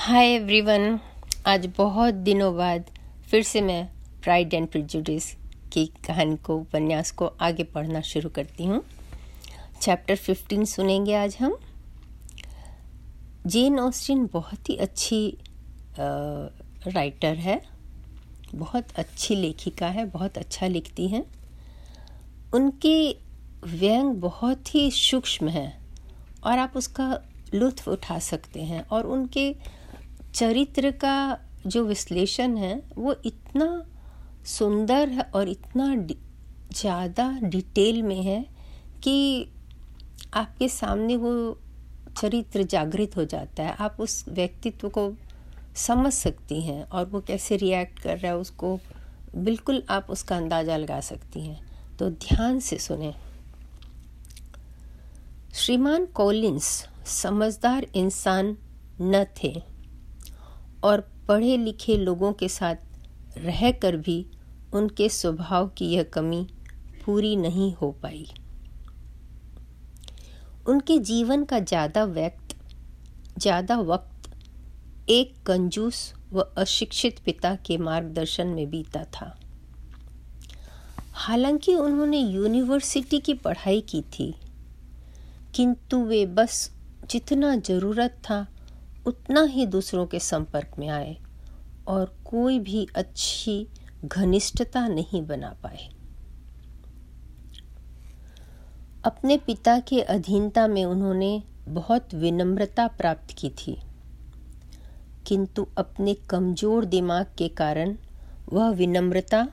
Hi everyone आज बहुत दिनों बाद फिर से मैं प्राइड एंड प्रिजुडिस की कहानी को, उपन्यास को आगे पढ़ना शुरू करती हूँ। चैप्टर फिफ्टीन सुनेंगे आज हम। जेन ऑस्टिन बहुत ही अच्छी राइटर है। बहुत अच्छी लेखिका है, बहुत अच्छा लिखती हैं। उनकी व्यंग बहुत ही सूक्ष्म है और आप उसका लुत्फ उठा सकते हैं और उनके चरित्र का जो विश्लेषण है, वो इतना सुंदर है और इतना ज़्यादा डिटेल में है कि आपके सामने वो चरित्र जागृत हो जाता है। आप उस व्यक्तित्व को समझ सकती हैं और वो कैसे रिएक्ट कर रहा है, उसको बिल्कुल आप उसका अंदाज़ा लगा सकती हैं। तो ध्यान से सुने। श्रीमान कॉलिंस समझदार इंसान न थे। और पढ़े लिखे लोगों के साथ रहकर भी उनके स्वभाव की यह कमी पूरी नहीं हो पाई। उनके जीवन का ज़्यादा व्यक्त, ज़्यादा वक्त एक कंजूस व अशिक्षित पिता के मार्गदर्शन में बीता था। हालाँकि उन्होंने यूनिवर्सिटी की पढ़ाई की थी, किंतु वे बस जितना ज़रूरत था उतना ही दूसरों के संपर्क में आए और कोई भी अच्छी घनिष्ठता नहीं बना पाए। अपने पिता के अधीनता में उन्होंने बहुत विनम्रता प्राप्त की थी, किंतु अपने कमज़ोर दिमाग के कारण वह विनम्रता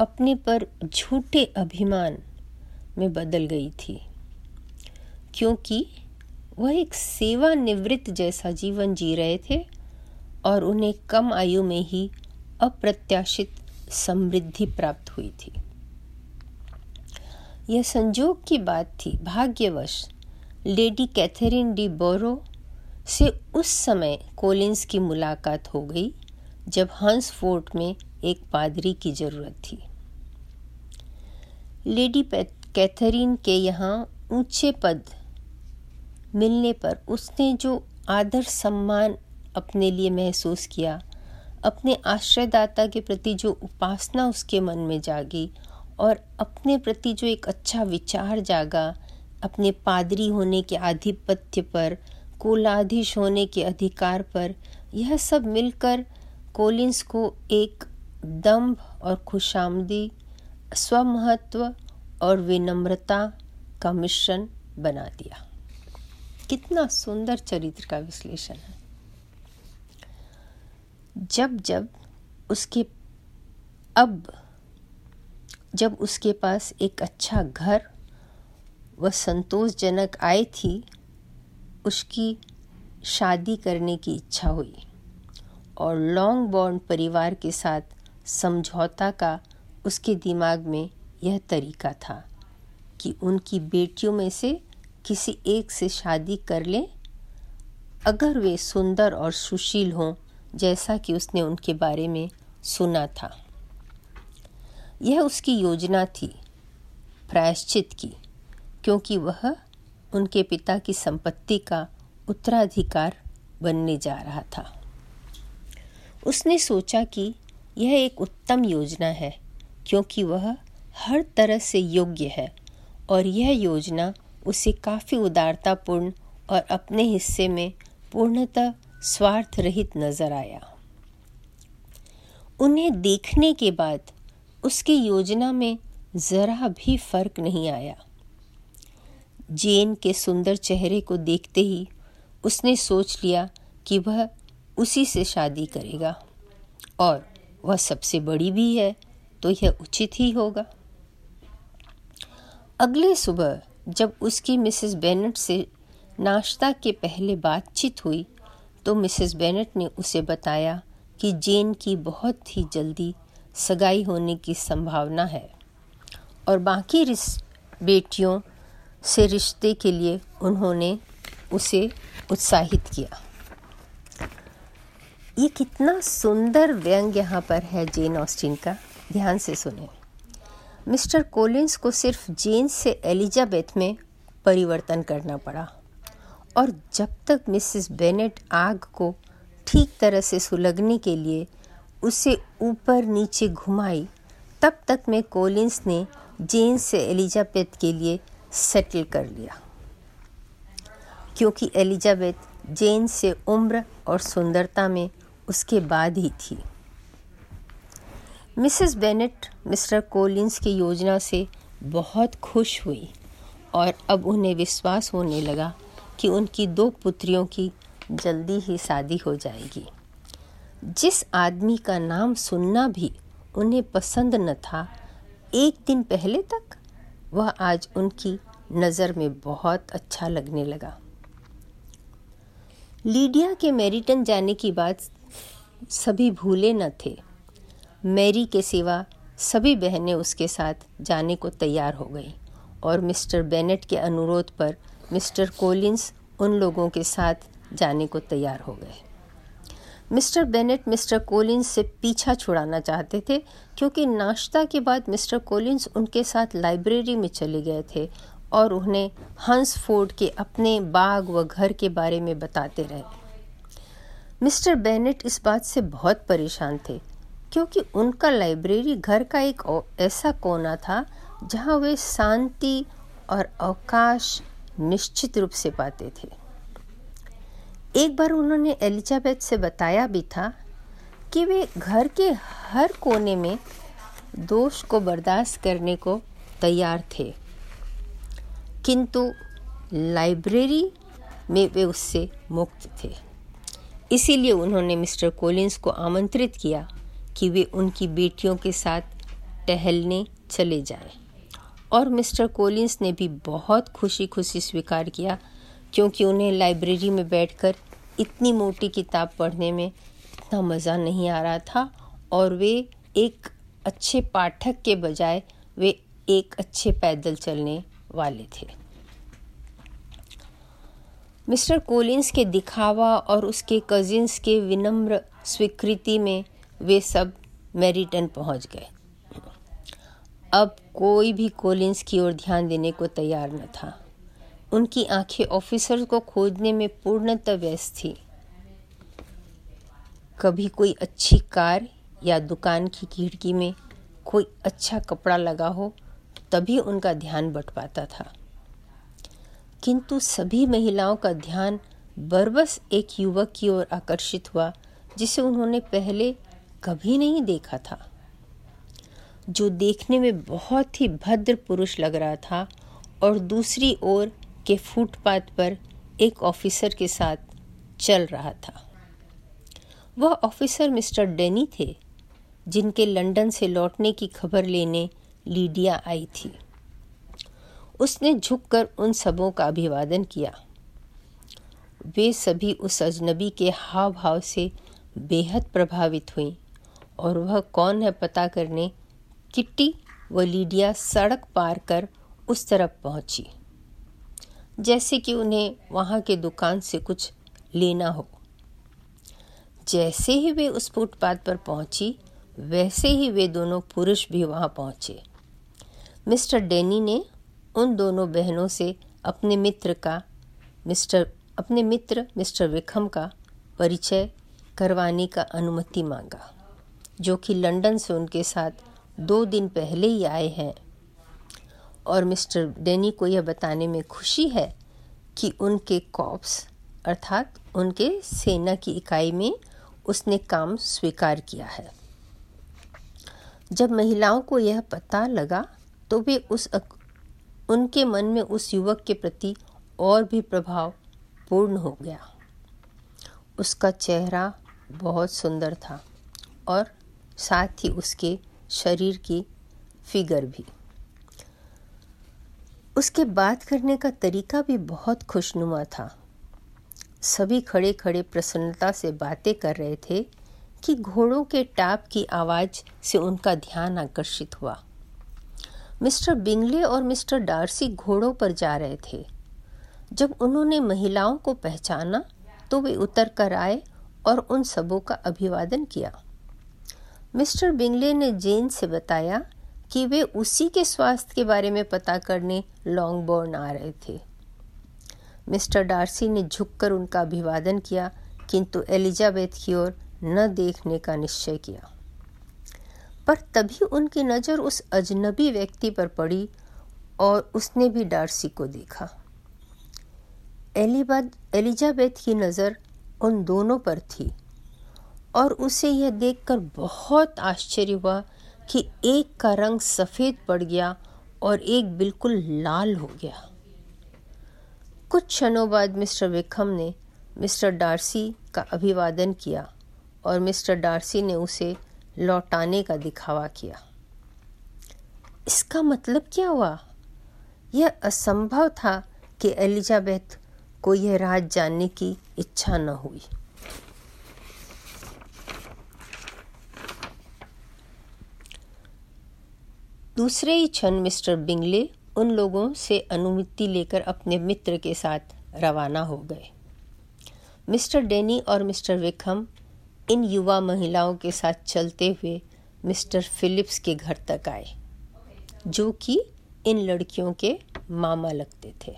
अपने पर झूठे अभिमान में बदल गई थी, क्योंकि वह एक सेवानिवृत्त जैसा जीवन जी रहे थे और उन्हें कम आयु में ही अप्रत्याशित समृद्धि प्राप्त हुई थी। यह संजोग की बात थी, भाग्यवश, लेडी कैथरीन डी बोरो से उस समय कोलिंस की मुलाकात हो गई, जब हंस फोर्ट में एक पादरी की ज़रूरत थी। लेडी कैथरीन के यहाँ ऊँचे पद मिलने पर उसने जो आदर सम्मान अपने लिए महसूस किया, अपने आश्रयदाता के प्रति जो उपासना उसके मन में जागी और अपने प्रति जो एक अच्छा विचार जागा, अपने पादरी होने के आधिपत्य पर, कुलाधीश होने के अधिकार पर, यह सब मिलकर कोलिंस को एक दम्भ और खुशामदी, स्वमहत्व और विनम्रता का मिश्रण बना दिया। कितना सुंदर चरित्र का विश्लेषण है। जब जब उसके, अब जब उसके पास एक अच्छा घर व संतोषजनक आय थी, उसकी शादी करने की इच्छा हुई और लॉन्ग बॉन्ड परिवार के साथ समझौता का उसके दिमाग में यह तरीका था कि उनकी बेटियों में से किसी एक से शादी कर लें। अगर वे सुंदर और सुशील हों, जैसा कि उसने उनके बारे में सुना था। यह उसकी योजना थी, प्रायश्चित की, क्योंकि वह उनके पिता की संपत्ति का उत्तराधिकार बनने जा रहा था। उसने सोचा कि यह एक उत्तम योजना है, क्योंकि वह हर तरह से योग्य है, और यह योजना उसे काफ़ी उदारतापूर्ण और अपने हिस्से में पूर्णतः स्वार्थ रहित नज़र आया। उन्हें देखने के बाद उसकी योजना में जरा भी फ़र्क नहीं आया। जेन के सुंदर चेहरे को देखते ही उसने सोच लिया कि वह उसी से शादी करेगा और वह सबसे बड़ी भी है तो यह उचित ही होगा। अगले सुबह जब उसकी मिसेस बेनेट से नाश्ता के पहले बातचीत हुई तो मिसेस बेनेट ने उसे बताया कि जेन की बहुत ही जल्दी सगाई होने की संभावना है और बाकी बेटियों से रिश्ते के लिए उन्होंने उसे उत्साहित किया। ये कितना सुंदर व्यंग यहाँ पर है, जेन ऑस्टिन का। ध्यान से सुने। मिस्टर कोलिंस को सिर्फ़ जेन से एलिजाबेथ में परिवर्तन करना पड़ा। और जब तक मिसेस बेनेट आग को ठीक तरह से सुलगने के लिए उसे ऊपर नीचे घुमाई, तब तक में कोलिंस ने जेन से एलिजाबेथ के लिए सेटल कर लिया। क्योंकि एलिजाबेथ जेन से उम्र और सुंदरता में उसके बाद ही थी। मिसेस बेनेट मिस्टर कोलिंस की योजना से बहुत खुश हुई और अब उन्हें विश्वास होने लगा कि उनकी दो पुत्रियों की जल्दी ही शादी हो जाएगी। जिस आदमी का नाम सुनना भी उन्हें पसंद न था, एक दिन पहले तक वह आज उनकी नज़र में बहुत अच्छा लगने लगा। लीडिया के मेरिटन जाने की बात सभी भूले न थे। मैरी के सिवा सभी बहनें उसके साथ जाने को तैयार हो गई और मिस्टर बेनेट के अनुरोध पर मिस्टर कोलिंस उन लोगों के साथ जाने को तैयार हो गए। मिस्टर बेनेट मिस्टर कोलिंस से पीछा छुड़ाना चाहते थे क्योंकि नाश्ता के बाद मिस्टर कोलिंस उनके साथ लाइब्रेरी में चले गए थे और उन्हें हंस फोर्ड के अपने बाग व घर के बारे में बताते रहे। मिस्टर बेनेट इस बात से बहुत परेशान थे क्योंकि उनका लाइब्रेरी घर का एक ऐसा कोना था जहाँ वे शांति और अवकाश निश्चित रूप से पाते थे। एक बार उन्होंने एलिजाबेथ से बताया भी था कि वे घर के हर कोने में दोष को बर्दाश्त करने को तैयार थे। किंतु लाइब्रेरी में वे उससे मुक्त थे। इसीलिए उन्होंने मिस्टर कोलिंस को आमंत्रित किया। कि वे उनकी बेटियों के साथ टहलने चले जाएँ। और मिस्टर कोलिंस ने भी बहुत खुशी खुशी स्वीकार किया, क्योंकि उन्हें लाइब्रेरी में बैठकर इतनी मोटी किताब पढ़ने में इतना मज़ा नहीं आ रहा था, और वे एक अच्छे पाठक के बजाय वे एक अच्छे पैदल चलने वाले थे मिस्टर कोलिंस के दिखावा और उसके कजिन्स के विनम्र स्वीकृति में वे सब मेरिटन पहुँच गए। अब कोई भी कोलिंस की ओर ध्यान देने को तैयार न था। उनकी आँखें ऑफिसर को खोजने में पूर्णतः व्यस्त थी। कभी कोई अच्छी कार या दुकान की खिड़की में कोई अच्छा कपड़ा लगा हो, तभी उनका ध्यान बट पाता था। किंतु सभी महिलाओं का ध्यान बरबस एक युवक की ओर आकर्षित हुआ, जिसे उन्होंने पहले कभी नहीं देखा था। जो देखने में बहुत ही भद्र पुरुष लग रहा था और दूसरी ओर के फुटपाथ पर एक ऑफिसर के साथ चल रहा था। वह ऑफिसर मिस्टर डेनी थे, जिनके लंदन से लौटने की खबर लेने लीडिया आई थी। उसने झुककर उन सबों का अभिवादन किया। वे सभी उस अजनबी के हाव भाव से बेहद प्रभावित हुई। और वह कौन है पता करने, किट्टी व लीडिया सड़क पार कर उस तरफ़ पहुँची। जैसे कि उन्हें वहाँ के दुकान से कुछ लेना हो। जैसे ही वे उस फुटपाथ पर पहुँची, वैसे ही वे दोनों पुरुष भी वहाँ पहुँचे। मिस्टर डेनी ने उन दोनों बहनों से अपने मित्र का, मिस्टर, अपने मित्र मिस्टर विखम का परिचय करवाने का अनुमति मांगा। जो कि लंदन से उनके साथ दो दिन पहले ही आए हैं। और मिस्टर डेनी को यह बताने में खुशी है कि उनके कॉप्स, अर्थात उनके सेना की इकाई में उसने काम स्वीकार किया है। जब महिलाओं को यह पता लगा तो वे उस उनके मन में उस युवक के प्रति और भी प्रभाव पूर्ण हो गया। उसका चेहरा बहुत सुंदर था और साथ ही उसके शरीर की फिगर भी। उसके बात करने का तरीका भी बहुत खुशनुमा था। सभी खड़े खड़े प्रसन्नता से बातें कर रहे थे कि घोड़ों के टाप की आवाज़ से उनका ध्यान आकर्षित हुआ। मिस्टर बिंगले और मिस्टर डार्सी घोड़ों पर जा रहे थे। जब उन्होंने महिलाओं को पहचाना तो वे उतर कर आए और उन सबों का अभिवादन किया। मिस्टर बिंगले ने जेन से बताया कि वे उसी के स्वास्थ्य के बारे में पता करने लॉन्ग बोर्न आ रहे थे। मिस्टर डार्सी ने झुककर उनका अभिवादन किया, किंतु एलिजाबेथ की ओर न देखने का निश्चय किया। पर तभी उनकी नज़र उस अजनबी व्यक्ति पर पड़ी और उसने भी डार्सी को देखा। एलिबाद एलिजाबेथ की नज़र उन दोनों पर थी। और उसे यह देखकर बहुत आश्चर्य हुआ कि एक का रंग सफ़ेद पड़ गया और एक बिल्कुल लाल हो गया। कुछ क्षणों बाद मिस्टर विक्रम ने मिस्टर डार्सी का अभिवादन किया और मिस्टर डार्सी ने उसे लौटाने का दिखावा किया। इसका मतलब क्या हुआ? यह असंभव था कि एलिजाबेथ को यह राज जानने की इच्छा न हुई। दूसरे ही क्षण मिस्टर बिंगले उन लोगों से अनुमति लेकर अपने मित्र के साथ रवाना हो गए। मिस्टर डेनी और मिस्टर विक्रम इन युवा महिलाओं के साथ चलते हुए मिस्टर फिलिप्स के घर तक आए, जो कि इन लड़कियों के मामा लगते थे।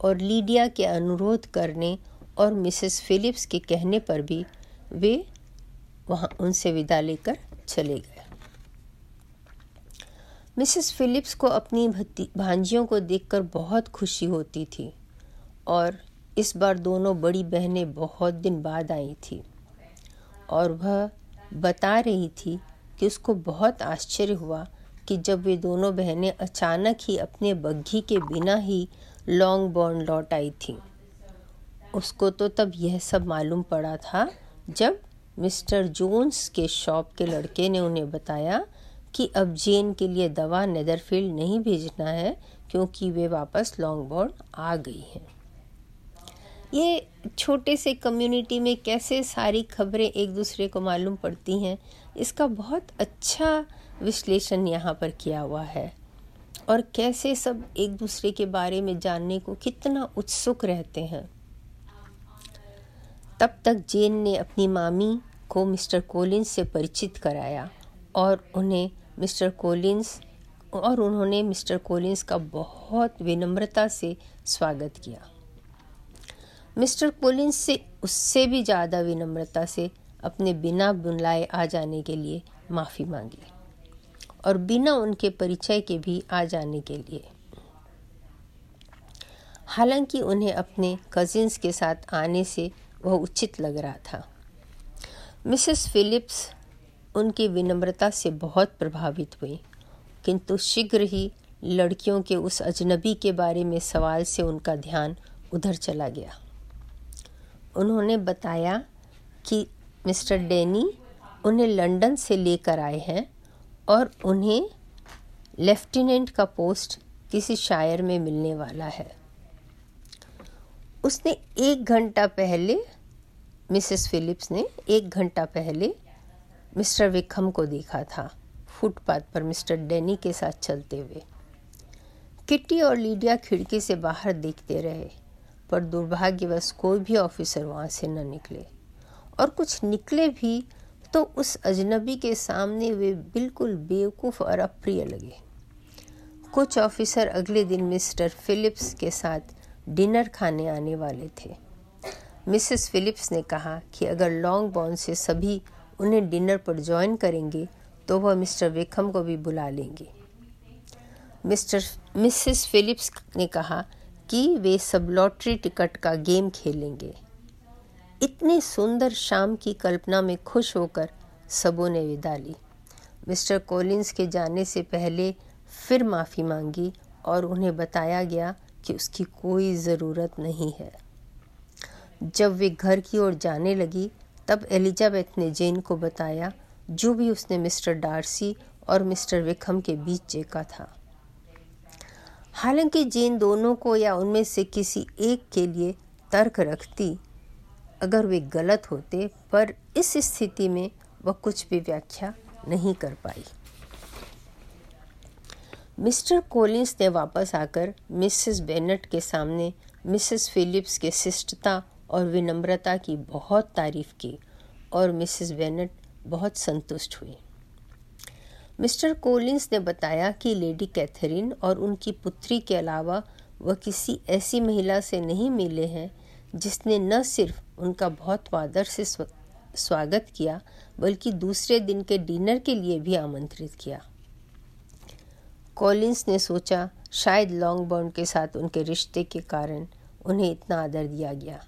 और लीडिया के अनुरोध करने और मिसेस फिलिप्स के कहने पर भी वे वहाँ उनसे विदा लेकर चले गए। मिसेस फिलिप्स को अपनी भांजियों को देखकर बहुत खुशी होती थी और इस बार दोनों बड़ी बहनें बहुत दिन बाद आई थी और वह बता रही थी कि उसको बहुत आश्चर्य हुआ कि जब वे दोनों बहनें अचानक ही अपने बग्घी के बिना ही लॉन्ग बॉन्ड लौट आई थी। उसको तो तब यह सब मालूम पड़ा था जब मिस्टर जोन्स के शॉप के लड़के ने उन्हें बताया कि अब जेन के लिए दवा नेदरफील्ड नहीं भेजना है, क्योंकि वे वापस लॉन्ग बॉन्ड आ गई हैं। ये छोटे से कम्युनिटी में कैसे सारी खबरें एक दूसरे को मालूम पड़ती हैं, इसका बहुत अच्छा विश्लेषण यहाँ पर किया हुआ है। और कैसे सब एक दूसरे के बारे में जानने को कितना उत्सुक रहते हैं। तब तक जेन ने अपनी मामी को मिस्टर कोलिंस से परिचित कराया और उन्हें मिस्टर कोलिंस और उन्होंने मिस्टर कोलिंस का बहुत विनम्रता से स्वागत किया। मिस्टर कोलिंस से उससे भी ज़्यादा विनम्रता से अपने बिना बुलाए आ जाने के लिए माफ़ी मांगी और बिना उनके परिचय के भी आ जाने के लिए। हालाँकि उन्हें अपने कजिन्स के साथ आने से वह उचित लग रहा था। मिसेस फिलिप्स उनकी विनम्रता से बहुत प्रभावित हुई। किंतु शीघ्र ही लड़कियों के उस अजनबी के बारे में सवाल से उनका ध्यान उधर चला गया। उन्होंने बताया कि मिस्टर डेनी उन्हें लंदन से लेकर आए हैं और उन्हें लेफ्टिनेंट का पोस्ट किसी शायर में मिलने वाला है। उसने एक घंटा पहले, मिसेस फिलिप्स ने एक घंटा पहले मिस्टर विक्रम को देखा था, फुटपाथ पर मिस्टर डेनी के साथ चलते हुए। किट्टी और लीडिया खिड़की से बाहर देखते रहे, पर दुर्भाग्यवश कोई भी ऑफिसर वहाँ से न निकले। और कुछ निकले भी तो उस अजनबी के सामने वे बिल्कुल बेवकूफ़ और अप्रिय लगे। कुछ ऑफिसर अगले दिन मिस्टर फिलिप्स के साथ डिनर खाने आने वाले थे। मिसेस फिलिप्स ने कहा कि अगर लॉन्ग बॉन से सभी उन्हें डिनर पर ज्वाइन करेंगे तो वह मिस्टर विक्रम को भी बुला लेंगे। मिस्टर, मिसेस फिलिप्स ने कहा कि वे सब लॉटरी टिकट का गेम खेलेंगे। इतनी सुंदर शाम की कल्पना में खुश होकर सबों ने विदा ली। मिस्टर कॉलिंस के जाने से पहले फिर माफ़ी मांगी और उन्हें बताया गया कि उसकी कोई ज़रूरत नहीं है। जब वे घर की ओर जाने लगी तब एलिजाबेथ ने जेन को बताया, जो भी उसने मिस्टर डार्सी और मिस्टर विक्रम के बीच देखा था। हालाँकि जेन दोनों को या उनमें से किसी एक के लिए तर्क रखती, अगर वे गलत होते, पर इस स्थिति में वह कुछ भी व्याख्या नहीं कर पाई। मिस्टर कोलिंस ने वापस आकर मिसेस बेनेट के सामने मिसेस फिलिप्स के शिष्टता और विनम्रता की बहुत तारीफ़ की और मिसेस बेनेट बहुत संतुष्ट हुई। मिस्टर कोलिंस ने बताया कि लेडी कैथरीन और उनकी पुत्री के अलावा वह किसी ऐसी महिला से नहीं मिले हैं जिसने न सिर्फ़ उनका बहुत आदर से स्वागत किया, बल्कि दूसरे दिन के डिनर के लिए भी आमंत्रित किया। कॉलिंस ने सोचा शायद लॉन्ग बॉन्ड के साथ उनके रिश्ते के कारण उन्हें इतना आदर दिया गया।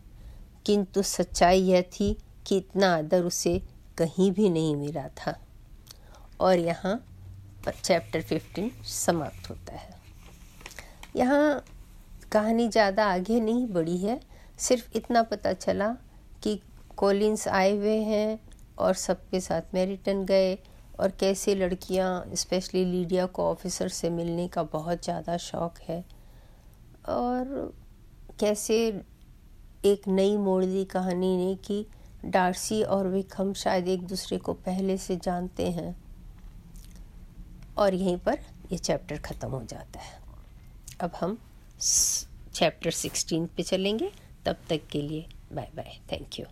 किंतु सच्चाई यह थी कि इतना आदर उसे कहीं भी नहीं मिला था। और यहाँ चैप्टर फिफ्टीन समाप्त होता है। यहाँ कहानी ज़्यादा आगे नहीं बढ़ी है। सिर्फ़ इतना पता चला कि कॉलिंस आए हुए हैं और सबके साथ मेरिटन गए और कैसे लड़कियाँ स्पेशली लीडिया को ऑफिसर से मिलने का बहुत ज़्यादा शौक़ है और कैसे एक नई मोड़ दी कहानी ने कि डार्सी और विकम शायद एक दूसरे को पहले से जानते हैं। और यहीं पर यह चैप्टर ख़त्म हो जाता है। अब हम चैप्टर सिक्सटीन पे चलेंगे। तब तक के लिए बाय बाय। Thank you.